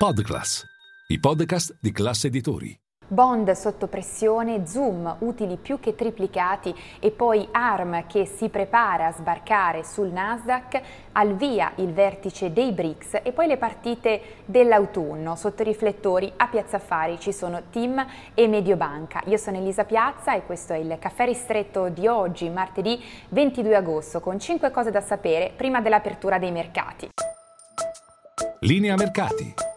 Podclass, i podcast di classe editori. Bond sotto pressione, Zoom utili più che triplicati e poi ARM che si prepara a sbarcare sul Nasdaq, al via il vertice dei BRICS e poi le partite dell'autunno. Sotto i riflettori a Piazza Affari ci sono Team e Mediobanca. Io sono Elisa Piazza e questo è il caffè ristretto di oggi, martedì 22 agosto, con 5 cose da sapere prima dell'apertura dei mercati. Linea mercati.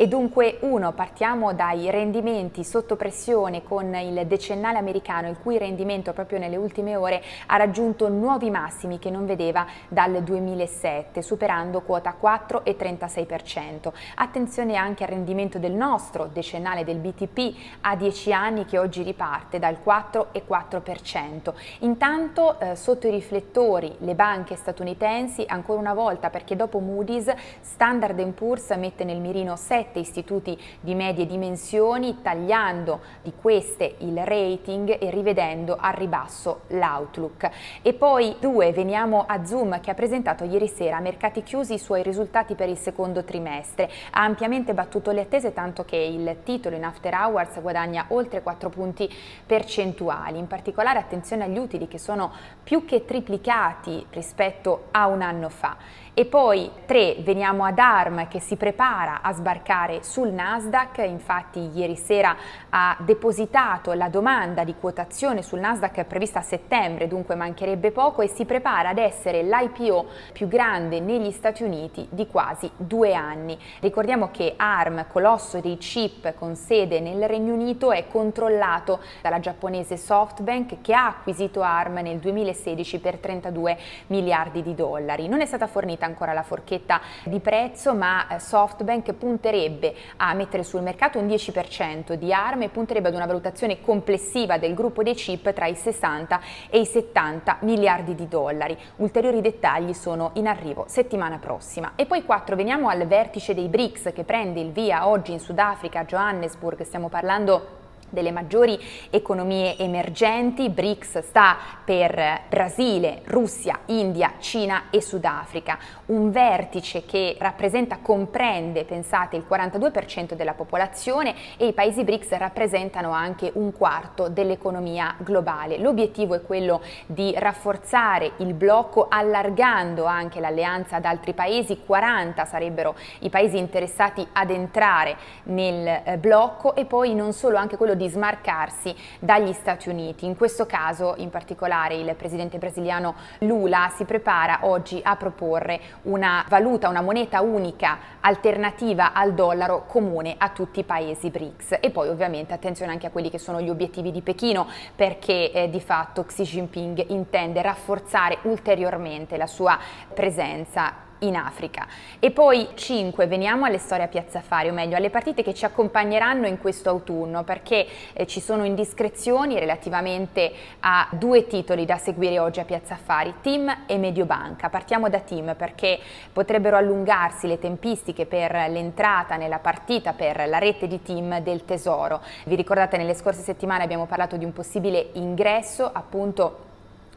E dunque, uno, partiamo dai rendimenti sotto pressione con il decennale americano, il cui rendimento proprio nelle ultime ore ha raggiunto nuovi massimi che non vedeva dal 2007, superando quota 4,36%. Attenzione anche al rendimento del nostro decennale del BTP a 10 anni che oggi riparte dal 4,4%. Intanto, eh, sotto i riflettori, le banche statunitensi, ancora una volta perché dopo Moody's, Standard Poor's mette nel mirino 7 sette istituti di medie dimensioni, tagliando di queste il rating e rivedendo al ribasso l'outlook. E poi due, veniamo a Zoom che ha presentato ieri sera a mercati chiusi i suoi risultati per il secondo trimestre. Ha ampiamente battuto le attese tanto che il titolo in after hours guadagna oltre 4 punti percentuali. In particolare attenzione agli utili che sono più che triplicati rispetto a un anno fa. E poi tre, veniamo ad ARM che si prepara a sbarcare sul Nasdaq, infatti ieri sera ha depositato la domanda di quotazione sul Nasdaq prevista a settembre, dunque mancherebbe poco, e si prepara ad essere l'IPO più grande negli Stati Uniti di quasi due anni. Ricordiamo che ARM, colosso dei chip con sede nel Regno Unito, è controllato dalla giapponese SoftBank che ha acquisito ARM nel 2016 per 32 miliardi di dollari. Non è stata fornita ancora la forchetta di prezzo, ma eh, SoftBank punterebbe a mettere sul mercato un 10% di armi e punterebbe ad una valutazione complessiva del gruppo dei chip tra i 60 e i 70 miliardi di dollari. Ulteriori dettagli sono in arrivo settimana prossima. E poi 4, veniamo al vertice dei BRICS che prende il via oggi in Sudafrica, Johannesburg, stiamo parlando delle maggiori economie emergenti, BRICS sta per Brasile, Russia, India, Cina e Sudafrica, un vertice che rappresenta, comprende, pensate, il 42% della popolazione e i paesi BRICS rappresentano anche un quarto dell'economia globale. L'obiettivo è quello di rafforzare il blocco allargando anche l'alleanza ad altri paesi, 40 sarebbero i paesi interessati ad entrare nel eh, blocco e poi non solo anche quello di smarcarsi dagli Stati Uniti. In questo caso in particolare il presidente brasiliano Lula si prepara oggi a proporre una valuta, una moneta unica alternativa al dollaro comune a tutti i paesi BRICS e poi ovviamente attenzione anche a quelli che sono gli obiettivi di Pechino perché eh, di fatto Xi Jinping intende rafforzare ulteriormente la sua presenza in Africa. E poi 5, veniamo alle storie a Piazza Affari, o meglio alle partite che ci accompagneranno in questo autunno, perché eh, ci sono indiscrezioni relativamente a due titoli da seguire oggi a Piazza Affari, Team e Mediobanca. Partiamo da Team perché potrebbero allungarsi le tempistiche per l'entrata nella partita per la rete di Team del Tesoro. Vi ricordate nelle scorse settimane abbiamo parlato di un possibile ingresso appunto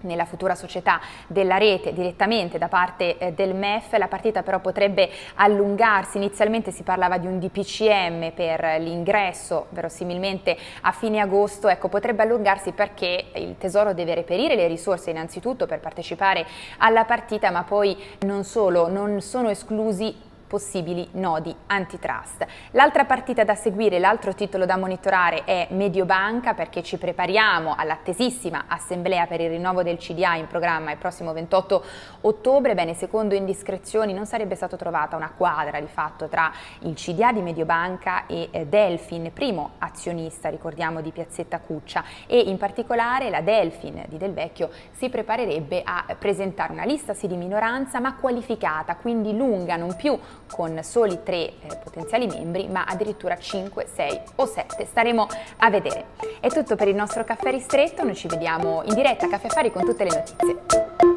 nella futura società della rete direttamente da parte eh, del MEF, la partita però potrebbe allungarsi, inizialmente si parlava di un DPCM per l'ingresso verosimilmente a fine agosto, ecco potrebbe allungarsi perché il Tesoro deve reperire le risorse innanzitutto per partecipare alla partita ma poi non solo, non sono esclusi possibili nodi antitrust. L'altra partita da seguire, l'altro titolo da monitorare è Mediobanca perché ci prepariamo all'attesissima assemblea per il rinnovo del CDA in programma il prossimo 28 ottobre. Bene, secondo indiscrezioni non sarebbe stata trovata una quadra di fatto tra il CDA di Mediobanca e eh, Delfin, primo azionista, ricordiamo, di Piazzetta Cuccia e in particolare la Delfin di Del Vecchio si preparerebbe a presentare una lista sì di minoranza ma qualificata, quindi lunga, non più con soli tre eh, potenziali membri ma addirittura 5, 6 o 7. Staremo a vedere. È tutto per il nostro caffè ristretto, noi ci vediamo in diretta a Caffè Affari con tutte le notizie.